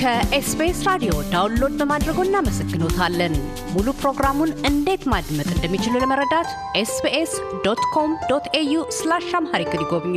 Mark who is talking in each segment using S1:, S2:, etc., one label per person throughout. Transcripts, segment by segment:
S1: ከ SBS ራዲዮ download በማድረጎ እናመሰግኖታለን። ሙሉ ፕሮግራሙን እንዴት ማድመጥ እንደሚችሉ ለመረዳት SBS dot com dot au slash Amharic ይጎብኙ።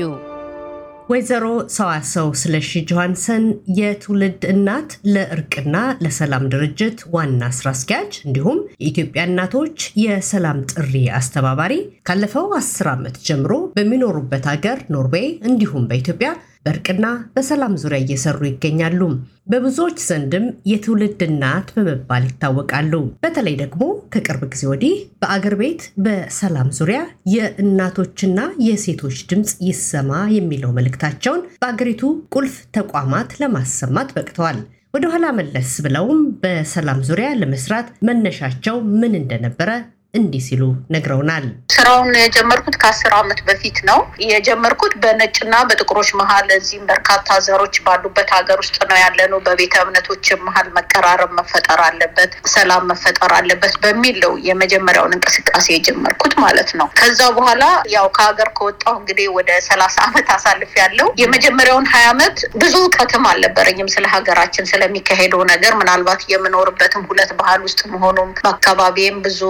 S2: ወይዘሮ ሰዋሰው ስለሺ ጆሃንሰን የትውልድ እናት ለእርቅና ለሰላም ድርጅት ዋና ስራ አስኪያጅ እንዲሁም የኢትዮጵያ እናቶች የሰላም ጥሪ አስተባባሪ ካለፈው አስር ዓመት ጀምሮ በሚኖሩበት ሀገር ኖርዌይ እንዲሁም በኢትዮጵያ በእርቅና በሰላም ዙሪያ እየሰሩ ይገኛሉ። በብዙዎች ዘንድም የትውልድ እናት በመባል ይታወቃሉ። በተለይ ደግሞ ከቅርብ ጊዜ ወዲህ በአገር ቤት በሰላም ዙሪያ የእናቶችና የሴቶች ድምፅ ይሰማ የሚለው መልእክታቸውን በአገሪቱ ቁልፍ ተቋማት ለማሰማት በቅተዋል። ወደኋላ መለስ ብለውም በሰላም ዙሪያ ለመስራት መነሻቸው ምን እንደነበረ እንዲህ ሲሉ ነግረውናል።
S3: ስራውን የጀመርኩት ከአስር ዓመት በፊት ነው። የጀመርኩት በነጭና በጥቁሮች መሀል እዚህም በርካታ ዘሮች ባሉበት ሀገር ውስጥ ነው ያለነው። በቤተ እምነቶች መሀል መቀራረብ መፈጠር አለበት፣ ሰላም መፈጠር አለበት በሚል ነው የመጀመሪያውን እንቅስቃሴ የጀመርኩት ማለት ነው። ከዛ በኋላ ያው ከሀገር ከወጣሁ እንግዲህ ወደ ሰላሳ ዓመት አሳልፍ ያለው የመጀመሪያውን ሀያ ዓመት ብዙ እውቀትም አልነበረኝም ስለ ሀገራችን ስለሚካሄደው ነገር ምናልባት የምኖርበትም ሁለት ባህል ውስጥ መሆኑም በአካባቢም ብዙ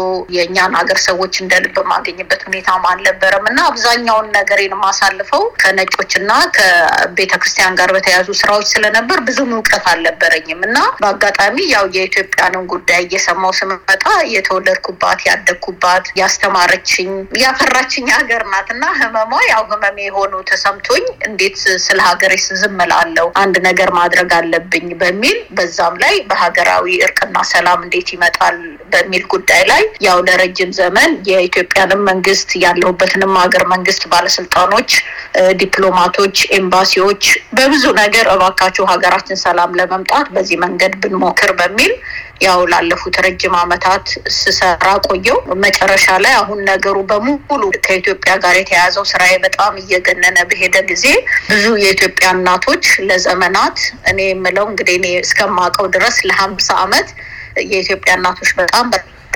S3: የእኛን ሀገር ሰዎች እንደ ልብ የማገኝበት ሁኔታም አልነበረም። እና አብዛኛውን ነገሬን የማሳልፈው ከነጮች እና ከቤተ ክርስቲያን ጋር በተያያዙ ስራዎች ስለነበር ብዙም እውቀት አልነበረኝም። እና በአጋጣሚ ያው የኢትዮጵያንን ጉዳይ እየሰማው ስመጣ የተወለድኩባት ያደግኩባት ያስተማረችኝ ያፈራችኝ ሀገር ናት። እና ህመሟ ያው ህመሜ የሆኑ ተሰምቶኝ እንዴት ስለ ሀገሬ ዝም አንድ ነገር ማድረግ አለብኝ በሚል በዛም ላይ በሀገራዊ እርቅና ሰላም እንዴት ይመጣል በሚል ጉዳይ ላይ ያው ለረጅም ዘመን የኢትዮጵያንም መንግስት ያለሁበትንም ሀገር መንግስት ባለስልጣኖች፣ ዲፕሎማቶች፣ ኤምባሲዎች በብዙ ነገር እባካችሁ ሀገራችን ሰላም ለመምጣት በዚህ መንገድ ብንሞክር በሚል ያው ላለፉት ረጅም ዓመታት ስሰራ ቆየው። መጨረሻ ላይ አሁን ነገሩ በሙሉ ከኢትዮጵያ ጋር የተያያዘው ስራዬ በጣም እየገነነ በሄደ ጊዜ ብዙ የኢትዮጵያ እናቶች ለዘመናት እኔ የምለው እንግዲህ እኔ እስከማውቀው ድረስ ለሀምሳ ዓመት የኢትዮጵያ እናቶች በጣም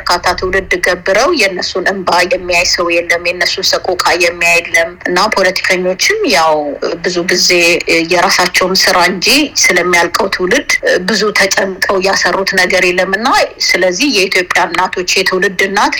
S3: በርካታ ትውልድ ገብረው የእነሱን እንባ የሚያይ ሰው የለም፣ የእነሱን ሰቆቃ የሚያይ የለም እና ፖለቲከኞችም ያው ብዙ ጊዜ የራሳቸውን ስራ እንጂ ስለሚያልቀው ትውልድ ብዙ ተጨንቀው ያሰሩት ነገር የለም እና ስለዚህ የኢትዮጵያ እናቶች የትውልድ እናት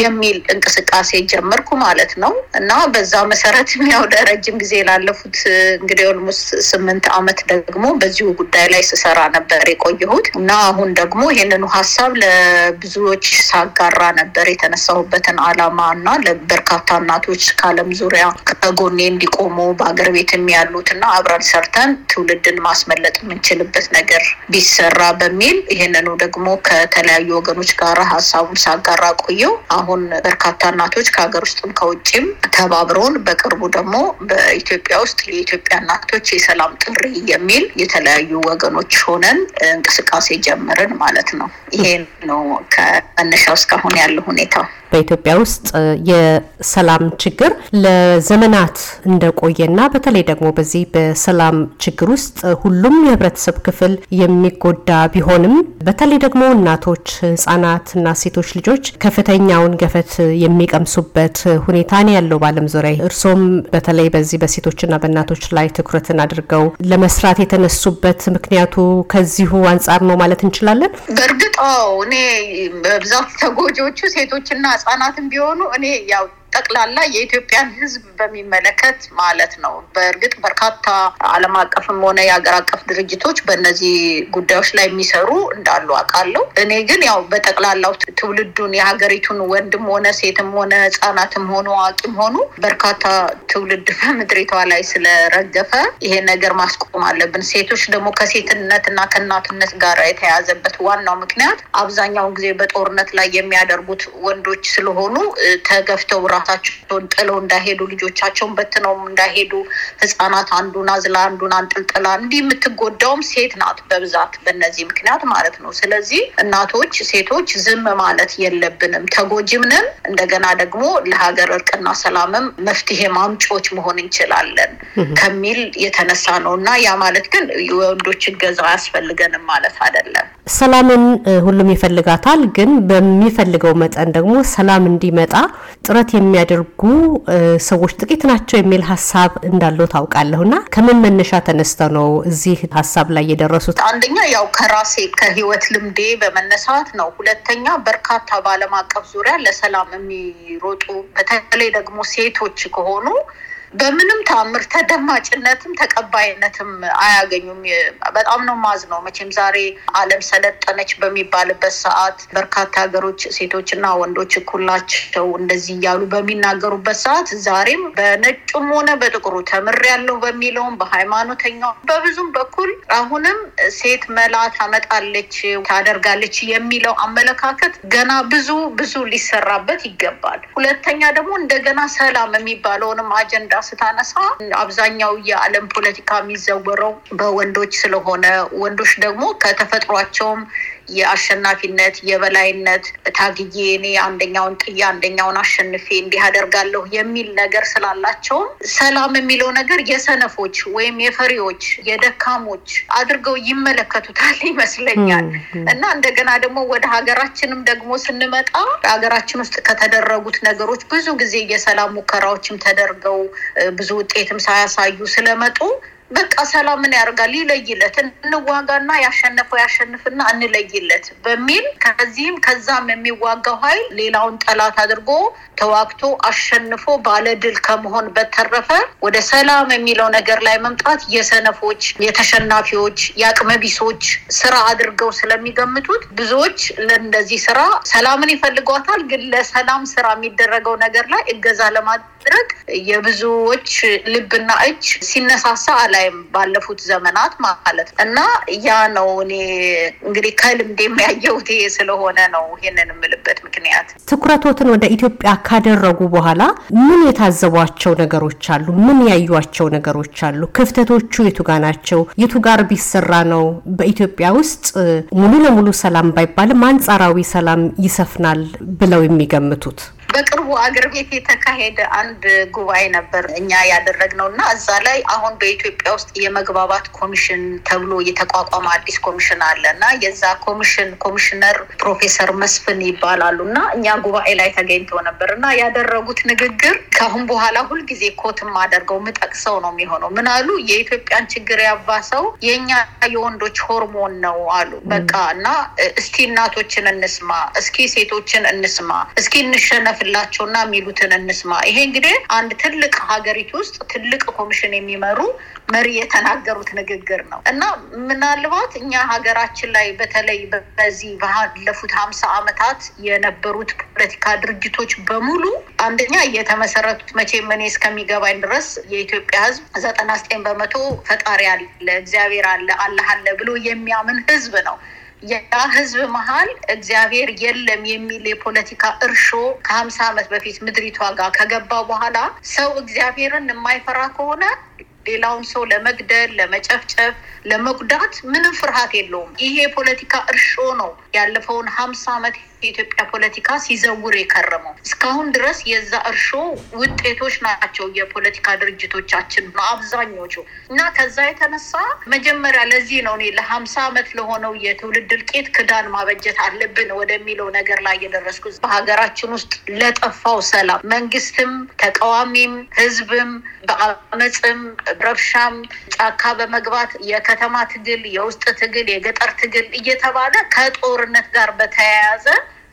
S3: የሚል እንቅስቃሴ ጀመርኩ ማለት ነው እና በዛ መሰረትም ያው ለረጅም ጊዜ ላለፉት እንግዲህ almost ስምንት ዓመት ደግሞ በዚሁ ጉዳይ ላይ ስሰራ ነበር የቆየሁት እና አሁን ደግሞ ይህንኑ ሀሳብ ለብዙዎች ሳጋራ ነበር የተነሳሁበትን አላማ እና ለበርካታ እናቶች ከዓለም ዙሪያ ከጎኔ እንዲቆሙ በሀገር ቤትም ያሉት እና አብረን ሰርተን ትውልድን ማስመለጥ የምንችልበት ነገር ቢሰራ በሚል ይህንኑ ደግሞ ከተለያዩ ወገኖች ጋር ሀሳቡን ሳጋራ ቆየው። አሁን በርካታ እናቶች ከሀገር ውስጥም ከውጭም ተባብረውን በቅርቡ ደግሞ በኢትዮጵያ ውስጥ የኢትዮጵያ እናቶች የሰላም ጥሪ የሚል የተለያዩ ወገኖች ሆነን እንቅስቃሴ ጀምርን ማለት ነው። ይሄ ነው ከመነሻው እስካሁን ያለው ሁኔታ።
S2: በኢትዮጵያ ውስጥ የሰላም ችግር ለዘመናት እንደቆየና በተለይ ደግሞ በዚህ በሰላም ችግር ውስጥ ሁሉም የህብረተሰብ ክፍል የሚጎዳ ቢሆንም በተለይ ደግሞ እናቶች፣ ህጻናት እና ሴቶች ልጆች ከፍተኛውን ገፈት የሚቀምሱበት ሁኔታ ነው ያለው በዓለም ዙሪያ። እርሶም በተለይ በዚህ በሴቶችና በእናቶች ላይ ትኩረትን አድርገው ለመስራት የተነሱበት ምክንያቱ ከዚሁ አንጻር ነው ማለት እንችላለን?
S3: በእርግጥ እኔ በብዛት ተጎጂዎቹ ሴቶችና ህጻናትም ቢሆኑ እኔ ያው ጠቅላላ የኢትዮጵያን ህዝብ በሚመለከት ማለት ነው። በእርግጥ በርካታ ዓለም አቀፍም ሆነ የሀገር አቀፍ ድርጅቶች በእነዚህ ጉዳዮች ላይ የሚሰሩ እንዳሉ አውቃለሁ። እኔ ግን ያው በጠቅላላው ትውልዱን የሀገሪቱን ወንድም ሆነ ሴትም ሆነ ህጻናትም ሆኑ አዋቂም ሆኑ በርካታ ትውልድ በምድሪቷ ላይ ስለረገፈ ይሄ ነገር ማስቆም አለብን። ሴቶች ደግሞ ከሴትነት እና ከእናትነት ጋር የተያያዘበት ዋናው ምክንያት አብዛኛውን ጊዜ በጦርነት ላይ የሚያደርጉት ወንዶች ስለሆኑ ተገፍተው ራሳቸውን ጥለው እንዳይሄዱ ልጆቻቸውን በትነው እንዳይሄዱ ህጻናት አንዱን አዝላ አንዱን አንጠልጥላ እንዲህ የምትጎዳውም ሴት ናት በብዛት በእነዚህ ምክንያት ማለት ነው። ስለዚህ እናቶች፣ ሴቶች ዝም ማለት የለብንም። ተጎጂም ነን። እንደገና ደግሞ ለሀገር እርቅና ሰላምም መፍትሄ ማምጮች መሆን እንችላለን ከሚል የተነሳ ነው እና ያ ማለት ግን የወንዶች እገዛ አያስፈልገንም ማለት አይደለም።
S2: ሰላምን ሁሉም ይፈልጋታል። ግን በሚፈልገው መጠን ደግሞ ሰላም እንዲመጣ ጥረት የሚ የሚያደርጉ ሰዎች ጥቂት ናቸው የሚል ሀሳብ እንዳለው ታውቃለሁ እና ከምን መነሻ ተነስተው ነው እዚህ ሀሳብ ላይ የደረሱት?
S3: አንደኛ ያው ከራሴ ከህይወት ልምዴ በመነሳት ነው። ሁለተኛ በርካታ በዓለም አቀፍ ዙሪያ ለሰላም የሚሮጡ በተለይ ደግሞ ሴቶች ከሆኑ በምንም ተአምር ተደማጭነትም ተቀባይነትም አያገኙም። በጣም ነው ማዝ መቼም ዛሬ ዓለም ሰለጠነች በሚባልበት ሰዓት በርካታ ሀገሮች ሴቶችና ወንዶች እኩል ናቸው እንደዚህ እያሉ በሚናገሩበት ሰዓት ዛሬም በነጩም ሆነ በጥቁሩ ተምሬያለሁ በሚለውም በሃይማኖተኛው በብዙም በኩል አሁንም ሴት መላ ታመጣለች ታደርጋለች የሚለው አመለካከት ገና ብዙ ብዙ ሊሰራበት ይገባል። ሁለተኛ ደግሞ እንደገና ሰላም የሚባለውንም አጀንዳ ስታነሳ አብዛኛው የዓለም ፖለቲካ የሚዘወረው በወንዶች ስለሆነ ወንዶች ደግሞ ከተፈጥሯቸውም የአሸናፊነት የበላይነት ታግዬ እኔ አንደኛውን ጥዬ አንደኛውን አሸንፌ እንዲህ አደርጋለሁ የሚል ነገር ስላላቸውም ሰላም የሚለው ነገር የሰነፎች ወይም የፈሪዎች የደካሞች አድርገው ይመለከቱታል ይመስለኛል። እና እንደገና ደግሞ ወደ ሀገራችንም ደግሞ ስንመጣ ሀገራችን ውስጥ ከተደረጉት ነገሮች ብዙ ጊዜ የሰላም ሙከራዎችም ተደርገው ብዙ ውጤትም ሳያሳዩ ስለመጡ በቃ ሰላምን ያደርጋል ይለይለት፣ እንዋጋና ያሸነፈው ያሸንፍና እንለይለት በሚል ከዚህም ከዛም የሚዋጋው ኃይል ሌላውን ጠላት አድርጎ ተዋግቶ አሸንፎ ባለድል ከመሆን በተረፈ ወደ ሰላም የሚለው ነገር ላይ መምጣት የሰነፎች፣ የተሸናፊዎች፣ የአቅመቢሶች ስራ አድርገው ስለሚገምቱት ብዙዎች ለእንደዚህ ስራ ሰላምን ይፈልጓታል። ግን ለሰላም ስራ የሚደረገው ነገር ላይ እገዛ ለማድረግ የብዙዎች ልብና እጅ ሲነሳሳ አላይም ባለፉት ዘመናት ማለት እና ያ ነው እኔ እንግዲህ ከልምድ የሚያየሁት ይሄ ስለሆነ ነው ይህንን የምልበት ምክንያት።
S2: ትኩረቶትን ወደ ኢትዮጵያ ካደረጉ በኋላ ምን የታዘቧቸው ነገሮች አሉ? ምን ያዩቸው ነገሮች አሉ? ክፍተቶቹ የቱ ጋ ናቸው? የቱ ጋር ቢሰራ ነው በኢትዮጵያ ውስጥ ሙሉ ለሙሉ ሰላም ባይባልም አንጻራዊ ሰላም ይሰፍናል ብለው የሚገምቱት?
S3: በቅርቡ አገር ቤት የተካሄደ አንድ ጉባኤ ነበር እኛ ያደረግነው እና እዛ ላይ አሁን በኢትዮጵያ ውስጥ የመግባባት ኮሚሽን ተብሎ የተቋቋመ አዲስ ኮሚሽን አለ እና የዛ ኮሚሽን ኮሚሽነር ፕሮፌሰር መስፍን ይባላሉ እና እኛ ጉባኤ ላይ ተገኝተው ነበር እና ያደረጉት ንግግር ከአሁን በኋላ ሁልጊዜ ኮትም አደርገው ምጠቅሰው ነው የሚሆነው። ምን አሉ? የኢትዮጵያን ችግር ያባሰው የእኛ የወንዶች ሆርሞን ነው አሉ። በቃ እና እስኪ እናቶችን እንስማ፣ እስኪ ሴቶችን እንስማ፣ እስኪ እንሸነፍ ፍላቸውና የሚሉትን እንስማ። ይሄ እንግዲህ አንድ ትልቅ ሀገሪቱ ውስጥ ትልቅ ኮሚሽን የሚመሩ መሪ የተናገሩት ንግግር ነው እና ምናልባት እኛ ሀገራችን ላይ በተለይ በዚህ ባለፉት ሀምሳ ዓመታት የነበሩት ፖለቲካ ድርጅቶች በሙሉ አንደኛ የተመሰረቱት መቼም እኔ እስከሚገባኝ ድረስ የኢትዮጵያ ሕዝብ ዘጠና ዘጠኝ በመቶ ፈጣሪ አለ፣ እግዚአብሔር አለ፣ አላህ አለ ብሎ የሚያምን ሕዝብ ነው። ያ ህዝብ መሀል እግዚአብሔር የለም የሚል የፖለቲካ እርሾ ከሀምሳ ዓመት በፊት ምድሪቷ ጋር ከገባ በኋላ ሰው እግዚአብሔርን የማይፈራ ከሆነ ሌላውን ሰው ለመግደል፣ ለመጨፍጨፍ፣ ለመጉዳት ምንም ፍርሃት የለውም። ይሄ የፖለቲካ እርሾ ነው ያለፈውን ሀምሳ ዓመት የኢትዮጵያ ፖለቲካ ሲዘውር የከረመው። እስካሁን ድረስ የዛ እርሾ ውጤቶች ናቸው የፖለቲካ ድርጅቶቻችን አብዛኞቹ እና ከዛ የተነሳ መጀመሪያ ለዚህ ነው እኔ ለሀምሳ ዓመት ለሆነው የትውልድ እልቂት ክዳን ማበጀት አለብን ወደሚለው ነገር ላይ የደረስኩት። በሀገራችን ውስጥ ለጠፋው ሰላም መንግስትም፣ ተቃዋሚም፣ ህዝብም በአመፅም ረብሻም ጫካ በመግባት የከተማ ትግል፣ የውስጥ ትግል፣ የገጠር ትግል እየተባለ ከጦርነት ጋር በተያያዘ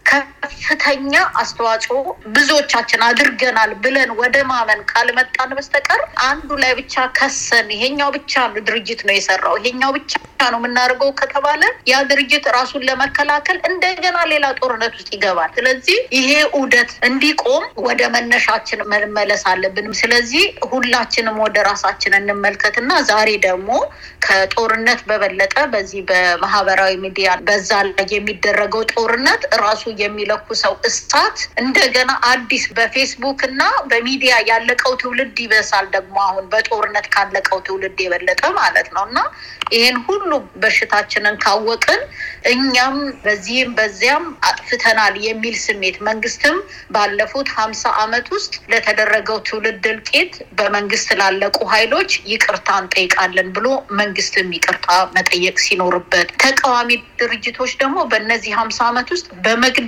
S3: ከፍተኛ አስተዋጽኦ ብዙዎቻችን አድርገናል ብለን ወደ ማመን ካልመጣን በስተቀር አንዱ ላይ ብቻ ከሰን ይሄኛው ብቻ ድርጅት ነው የሰራው ይሄኛው ብቻ ነው የምናደርገው ከተባለ ያ ድርጅት ራሱን ለመከላከል እንደገና ሌላ ጦርነት ውስጥ ይገባል። ስለዚህ ይሄ ዑደት እንዲቆም ወደ መነሻችን መመለስ አለብንም። ስለዚህ ሁላችንም ወደ ራሳችን እንመልከትና ዛሬ ደግሞ ከጦርነት በበለጠ በዚህ በማህበራዊ ሚዲያ በዛ ላይ የሚደረገው ጦርነት ራሱ የሚለኩ ሰው እሳት እንደገና አዲስ በፌስቡክ እና በሚዲያ ያለቀው ትውልድ ይበሳል። ደግሞ አሁን በጦርነት ካለቀው ትውልድ የበለጠ ማለት ነው እና ይህን ሁሉ በሽታችንን ካወቅን እኛም በዚህም በዚያም አጥፍተናል የሚል ስሜት መንግስትም ባለፉት ሀምሳ ዓመት ውስጥ ለተደረገው ትውልድ እልቂት በመንግስት ላለቁ ኃይሎች ይቅርታ እንጠይቃለን ብሎ መንግስትም ይቅርታ መጠየቅ ሲኖርበት፣ ተቃዋሚ ድርጅቶች ደግሞ በእነዚህ ሀምሳ ዓመት ውስጥ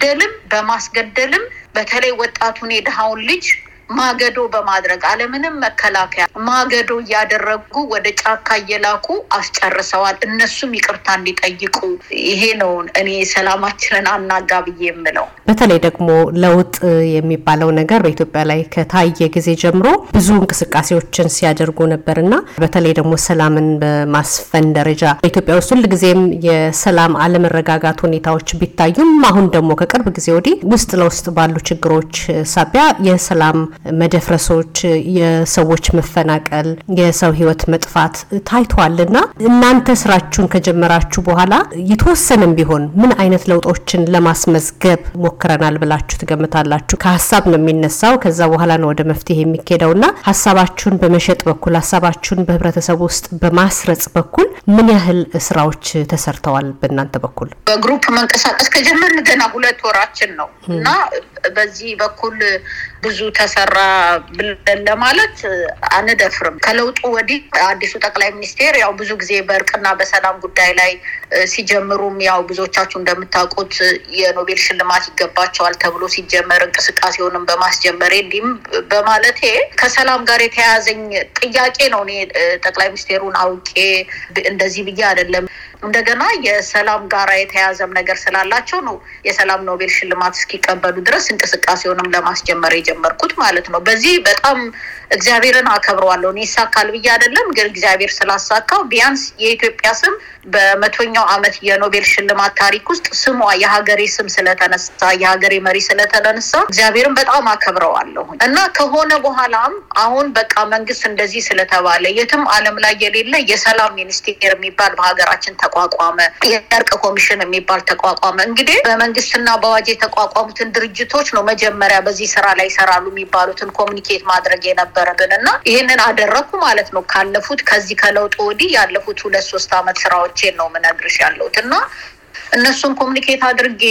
S3: በመግደልም በማስገደልም በተለይ ወጣቱን የድሃውን ልጅ ማገዶ በማድረግ አለምንም መከላከያ ማገዶ እያደረጉ ወደ ጫካ እየላኩ አስጨርሰዋል። እነሱም ይቅርታ እንዲጠይቁ ይሄ ነው እኔ ሰላማችንን አናጋ ብዬ የምለው።
S2: በተለይ ደግሞ ለውጥ የሚባለው ነገር በኢትዮጵያ ላይ ከታየ ጊዜ ጀምሮ ብዙ እንቅስቃሴዎችን ሲያደርጉ ነበር እና በተለይ ደግሞ ሰላምን በማስፈን ደረጃ በኢትዮጵያ ውስጥ ሁልጊዜም የሰላም አለመረጋጋት ሁኔታዎች ቢታዩም አሁን ደግሞ ከቅርብ ጊዜ ወዲህ ውስጥ ለውስጥ ባሉ ችግሮች ሳቢያ የሰላም መደፍረሶች፣ የሰዎች መፈናቀል፣ የሰው ሕይወት መጥፋት ታይቷል እና እናንተ ስራችሁን ከጀመራችሁ በኋላ የተወሰነም ቢሆን ምን አይነት ለውጦችን ለማስመዝገብ ሞክረናል ብላችሁ ትገምታላችሁ? ከሀሳብ ነው የሚነሳው፣ ከዛ በኋላ ነው ወደ መፍትሄ የሚካሄደው እና ሀሳባችሁን በመሸጥ በኩል ሀሳባችሁን በህብረተሰቡ ውስጥ በማስረጽ በኩል ምን ያህል ስራዎች ተሰርተዋል? በእናንተ በኩል
S3: በ group መንቀሳቀስ ከጀመርን ገና ሁለት ወራችን ነው እና በዚህ በኩል ብዙ ተሰራ ብለን ለማለት አንደፍርም። ከለውጡ ወዲህ አዲሱ ጠቅላይ ሚኒስቴር ያው ብዙ ጊዜ በእርቅና በሰላም ጉዳይ ላይ ሲጀምሩም ያው ብዙዎቻችሁ እንደምታውቁት የኖቤል ሽልማት ይገባቸዋል ተብሎ ሲጀመር እንቅስቃሴውንም በማስጀመሬ እንዲህም በማለቴ ከሰላም ጋር የተያያዘኝ ጥያቄ ነው። እኔ ጠቅላይ ሚኒስቴሩን አውቄ እንደዚህ ብዬ አይደለም። እንደገና የሰላም ጋራ የተያያዘም ነገር ስላላቸው ነው የሰላም ኖቤል ሽልማት እስኪቀበሉ ድረስ እንቅስቃሴውንም ለማስጀመር የጀመርኩት ማለት ነው። በዚህ በጣም እግዚአብሔርን አከብረዋለሁ። እኔ ይሳካል ብዬ አይደለም፣ ግን እግዚአብሔር ስላሳካው ቢያንስ የኢትዮጵያ ስም በመቶኛው ዓመት የኖቤል ሽልማት ታሪክ ውስጥ ስሟ የሀገሬ ስም ስለተነሳ የሀገሬ መሪ ስለተነሳ እግዚአብሔርን በጣም አከብረዋለሁ እና ከሆነ በኋላም አሁን በቃ መንግስት እንደዚህ ስለተባለ የትም ዓለም ላይ የሌለ የሰላም ሚኒስቴር የሚባል በሀገራችን ተቋቋመ። የእርቅ ኮሚሽን የሚባል ተቋቋመ። እንግዲህ በመንግስትና በአዋጅ የተቋቋሙትን ድርጅቶች ነው መጀመሪያ በዚህ ስራ ላይ ይሰራሉ የሚባሉትን ኮሚኒኬት ማድረግ የነበረብን እና ይህንን አደረግኩ ማለት ነው። ካለፉት ከዚህ ከለውጡ ወዲህ ያለፉት ሁለት ሶስት ዓመት ስራዎቼን ነው ምነግርሽ ያለሁት። እና እነሱን ኮሚኒኬት አድርጌ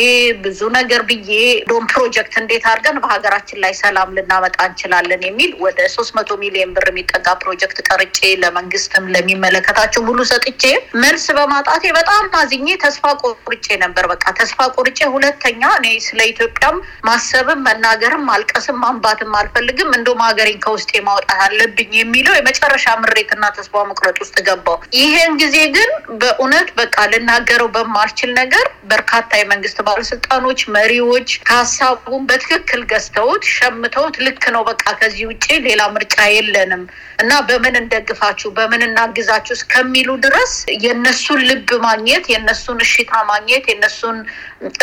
S3: ብዙ ነገር ብዬ ዶም ፕሮጀክት እንዴት አድርገን በሀገራችን ላይ ሰላም ልናመጣ እንችላለን የሚል ወደ ሶስት መቶ ሚሊዮን ብር የሚጠጋ ፕሮጀክት ቀርጬ ለመንግስትም ለሚመለከታቸው ሁሉ ሰጥቼ መልስ በማጣቴ በጣም አዝኜ ተስፋ ቆርጬ ነበር። በቃ ተስፋ ቆርጬ ሁለተኛ እኔ ስለ ኢትዮጵያም ማሰብም መናገርም ማልቀስም ማንባትም አልፈልግም፣ እንደውም ሀገሬን ከውስጤ ማውጣት አለብኝ የሚለው የመጨረሻ ምሬትና ተስፋ መቁረጥ ውስጥ ገባው። ይሄን ጊዜ ግን በእውነት በቃ ልናገረው በማልችል ነገር በርካታ የመንግስት ባለስልጣኖች፣ መሪዎች ሀሳቡን በትክክል ገዝተውት ሸምተውት ልክ ነው በቃ ከዚህ ውጭ ሌላ ምርጫ የለንም እና በምን እንደግፋችሁ በምን እናግዛችሁ እስከሚሉ ድረስ የነሱን ልብ ማግኘት የነሱን እሽታ ማግኘት የነሱን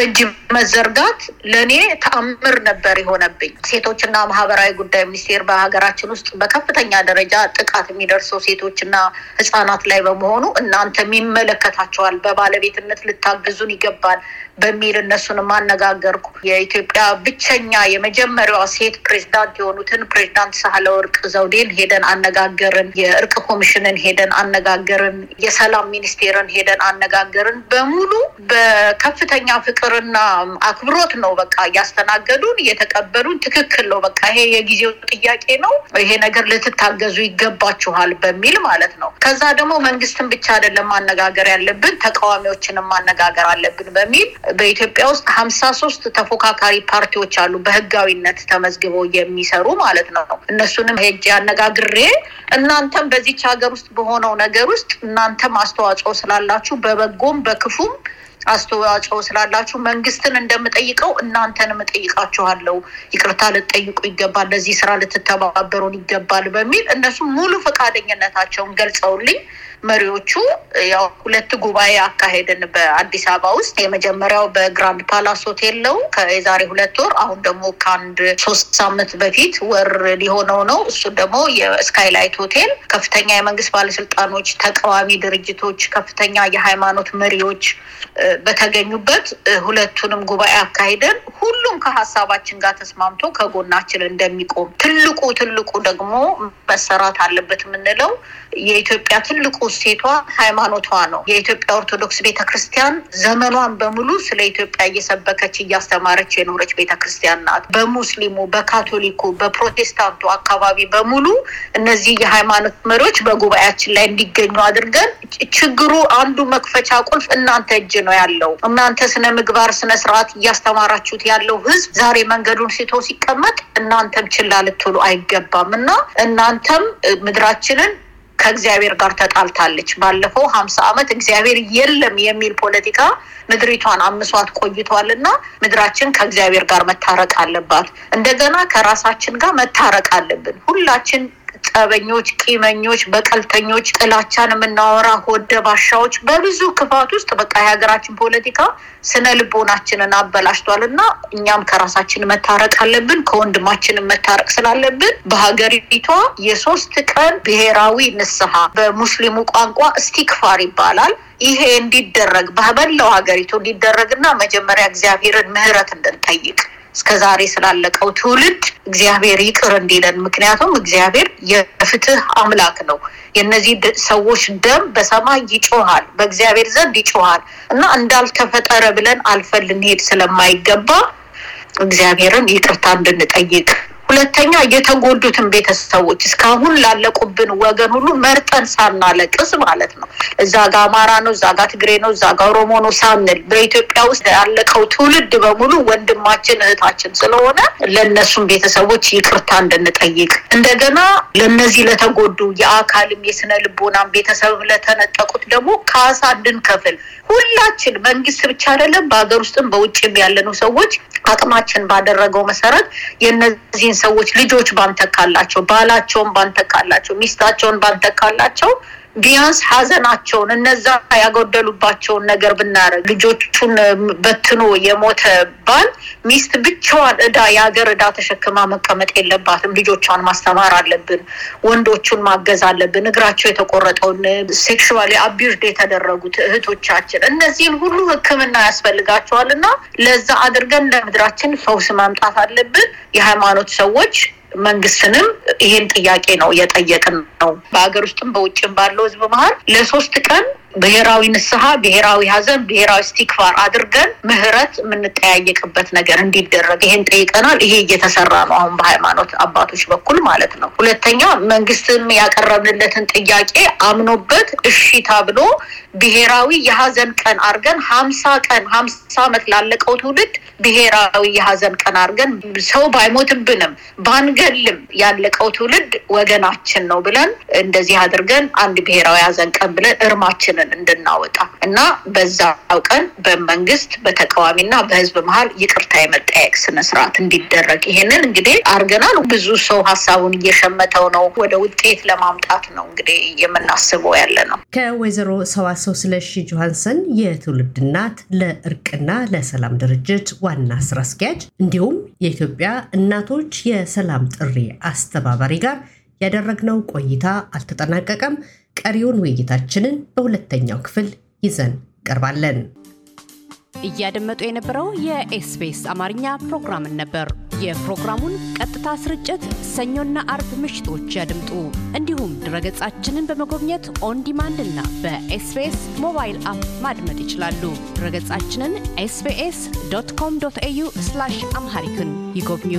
S3: እጅ መዘርጋት ለእኔ ተአምር ነበር የሆነብኝ። ሴቶችና ማህበራዊ ጉዳይ ሚኒስቴር በሀገራችን ውስጥ በከፍተኛ ደረጃ ጥቃት የሚደርሰው ሴቶችና ህጻናት ላይ በመሆኑ እናንተ የሚመለከታቸዋል በባለቤትነት ልታግዙን ይገባል በሚል እነሱንም አነጋገርኩ። የኢትዮጵያ ብቸኛ የመጀመሪያዋ ሴት ፕሬዝዳንት የሆኑትን ፕሬዝዳንት ሳህለ ወርቅ ዘውዴን ሄደን አነጋገርን። የእርቅ ኮሚሽንን ሄደን አነጋገርን። የሰላም ሚኒስቴርን ሄደን አነጋገርን። በሙሉ በከፍተኛ ፍቅርና አክብሮት ነው በቃ እያስተናገዱን እየተቀበሉን። ትክክል ነው በቃ ይሄ የጊዜው ጥያቄ ነው፣ ይሄ ነገር ልትታገዙ ይገባችኋል በሚል ማለት ነው። ከዛ ደግሞ መንግስትን ብቻ አይደለም ማነጋገር ያለብን ተቃዋሚዎችንም ማነጋገር አለብን በሚል በኢትዮጵያ ውስጥ ሀምሳ ሶስት ተፎካካሪ ፓርቲዎች አሉ በህጋዊነት ተመዝግበው የሚሰሩ ማለት ነው። እነሱንም ሄጄ አነጋግሬ እናንተም በዚች ሀገር ውስጥ በሆነው ነገር ውስጥ እናንተም አስተዋጽኦ ስላላችሁ በበጎም በክፉም አስተዋጽኦ ስላላችሁ መንግስትን እንደምጠይቀው እናንተንም እጠይቃችኋለሁ። ይቅርታ ልትጠይቁ ይገባል፣ ለዚህ ስራ ልትተባበሩን ይገባል በሚል እነሱ ሙሉ ፈቃደኝነታቸውን ገልጸውልኝ መሪዎቹ ያው ሁለት ጉባኤ አካሄድን በአዲስ አበባ ውስጥ። የመጀመሪያው በ Grand Palace ሆቴል ነው። ከየዛሬ ሁለት ወር አሁን ደግሞ ከአንድ ሶስት ሳምንት በፊት ወር ሊሆነው ነው። እሱ ደግሞ የ Skylight ሆቴል ከፍተኛ የመንግስት ባለስልጣኖች ተቃዋሚ ድርጅቶች ከፍተኛ የሃይማኖት መሪዎች በተገኙበት ሁለቱንም ጉባኤ አካሂደን ሁሉም ከሀሳባችን ጋር ተስማምቶ ከጎናችን እንደሚቆም ትልቁ ትልቁ ደግሞ መሰራት አለበት የምንለው የኢትዮጵያ ትልቁ ሴቷ ሃይማኖቷ ነው። የኢትዮጵያ ኦርቶዶክስ ቤተክርስቲያን ዘመኗን በሙሉ ስለ ኢትዮጵያ እየሰበከች እያስተማረች የኖረች ቤተክርስቲያን ናት። በሙስሊሙ፣ በካቶሊኩ፣ በፕሮቴስታንቱ አካባቢ በሙሉ እነዚህ የሃይማኖት መሪዎች በጉባኤያችን ላይ እንዲገኙ አድርገን ችግሩ አንዱ መክፈቻ ቁልፍ እናንተ እጅ ነው ያለው እናንተ ስነ ምግባር ስነ ስርዓት እያስተማራችሁት ያለው ህዝብ ዛሬ መንገዱን ስቶ ሲቀመጥ እናንተም ችላ ልትሉ አይገባም እና እናንተም ምድራችንን ከእግዚአብሔር ጋር ተጣልታለች። ባለፈው ሀምሳ ዓመት እግዚአብሔር የለም የሚል ፖለቲካ ምድሪቷን አምሷት ቆይቷል እና ምድራችን ከእግዚአብሔር ጋር መታረቅ አለባት። እንደገና ከራሳችን ጋር መታረቅ አለብን። ሁላችን ጠበኞች፣ ቂመኞች፣ በቀልተኞች፣ ጥላቻን የምናወራ ሆደ በብዙ ክፋት ውስጥ በቃ የሀገራችን ፖለቲካ ስነ ልቦናችንን አበላሽቷል እና እኛም ከራሳችን መታረቅ አለብን። ከወንድማችንን መታረቅ ስላለብን በሀገሪቷ የሶስት ቀን ብሔራዊ ንስሐ በሙስሊሙ ቋንቋ እስቲክፋር ይባላል። ይሄ እንዲደረግ በመላው ሀገሪቱ እንዲደረግና መጀመሪያ እግዚአብሔርን ምህረት እንድንጠይቅ እስከ ዛሬ ስላለቀው ትውልድ እግዚአብሔር ይቅር እንዲለን። ምክንያቱም እግዚአብሔር የፍትህ አምላክ ነው። የእነዚህ ሰዎች ደም በሰማይ ይጮሃል፣ በእግዚአብሔር ዘንድ ይጮሃል እና እንዳልተፈጠረ ብለን አልፈን ልንሄድ ስለማይገባ እግዚአብሔርን ይቅርታ እንድንጠይቅ ሁለተኛ የተጎዱትን ቤተሰቦች እስካሁን ላለቁብን ወገን ሁሉ መርጠን ሳናለቅስ ማለት ነው። እዛ ጋ አማራ ነው፣ እዛ ጋ ትግሬ ነው፣ እዛ ጋ ኦሮሞ ነው ሳንል በኢትዮጵያ ውስጥ ያለቀው ትውልድ በሙሉ ወንድማችን እህታችን ስለሆነ ለእነሱም ቤተሰቦች ይቅርታ እንድንጠይቅ እንደገና ለነዚህ ለተጎዱ የአካልም የስነ ልቦናም ቤተሰብ ለተነጠቁት ደግሞ ካሳ እንድንከፍል ሁላችን መንግስት ብቻ አይደለም፣ በሀገር ውስጥም በውጭም ያለኑ ሰዎች አቅማችን ባደረገው መሰረት የነዚህን ሰዎች ልጆች ባንተካላቸው፣ ባላቸውን ባንተካላቸው፣ ሚስታቸውን ባንተካላቸው ቢያንስ ሀዘናቸውን እነዛ ያጎደሉባቸውን ነገር ብናደርግ ልጆቹን በትኖ የሞተ ባል ሚስት ብቻዋን እዳ የሀገር እዳ ተሸክማ መቀመጥ የለባትም። ልጆቿን ማስተማር አለብን። ወንዶቹን ማገዝ አለብን። እግራቸው የተቆረጠውን sexually abused የተደረጉት እህቶቻችን እነዚህን ሁሉ ሕክምና ያስፈልጋቸዋል እና ለዛ አድርገን ለምድራችን ፈውስ ማምጣት አለብን። የሃይማኖት ሰዎች መንግስትንም ይሄን ጥያቄ ነው እየጠየቅን ነው። በሀገር ውስጥም በውጭም ባለው ህዝብ መሀል ለሶስት ቀን ብሔራዊ ንስሐ፣ ብሔራዊ ሀዘን፣ ብሔራዊ ስቲክፋር አድርገን ምህረት የምንጠያየቅበት ነገር እንዲደረግ ይሄን ጠይቀናል። ይሄ እየተሰራ ነው አሁን በሃይማኖት አባቶች በኩል ማለት ነው። ሁለተኛ መንግስትም ያቀረብንለትን ጥያቄ አምኖበት እሺታ ብሎ ብሔራዊ የሀዘን ቀን አድርገን ሀምሳ ቀን ሀምሳ ዓመት ላለቀው ትውልድ ብሔራዊ የሀዘን ቀን አድርገን ሰው ባይሞትብንም ባንገልም ያለቀው ትውልድ ወገናችን ነው ብለን እንደዚህ አድርገን አንድ ብሔራዊ ሀዘን ቀን ብለን እርማችንን እንድናወጣ እና በዛው ቀን በመንግስት በተቃዋሚና በህዝብ መሀል ይቅርታ የመጠየቅ ስነስርዓት እንዲደረግ ይሄንን እንግዲህ አድርገናል። ብዙ ሰው ሀሳቡን እየሸመተው ነው። ወደ ውጤት ለማምጣት ነው እንግዲህ የምናስበው ያለ ነው።
S2: ከወይዘሮ ሰዋሰው ስለሺ ጆሃንሰን የትውልድ እናት ለእርቅና ለሰላም ድርጅት ዋና ስራ አስኪያጅ እንዲሁም የኢትዮጵያ እናቶች የሰላም ጥሪ አስተባባሪ ጋር ያደረግነው ቆይታ አልተጠናቀቀም። ቀሪውን ውይይታችንን በሁለተኛው ክፍል ይዘን ቀርባለን።
S1: እያደመጡ የነበረው የ SBS አማርኛ ፕሮግራምን ነበር። የፕሮግራሙን ቀጥታ ስርጭት ሰኞና አርብ ምሽቶች ያድምጡ። እንዲሁም ድረገጻችንን በመጎብኘት on demand እና በ SBS mobile app ማድመጥ ይችላሉ። ድረገጻችንን ኤስቢኤስ ዶት ኮም ዶት ኤዩ አምሃሪክን ይጎብኙ።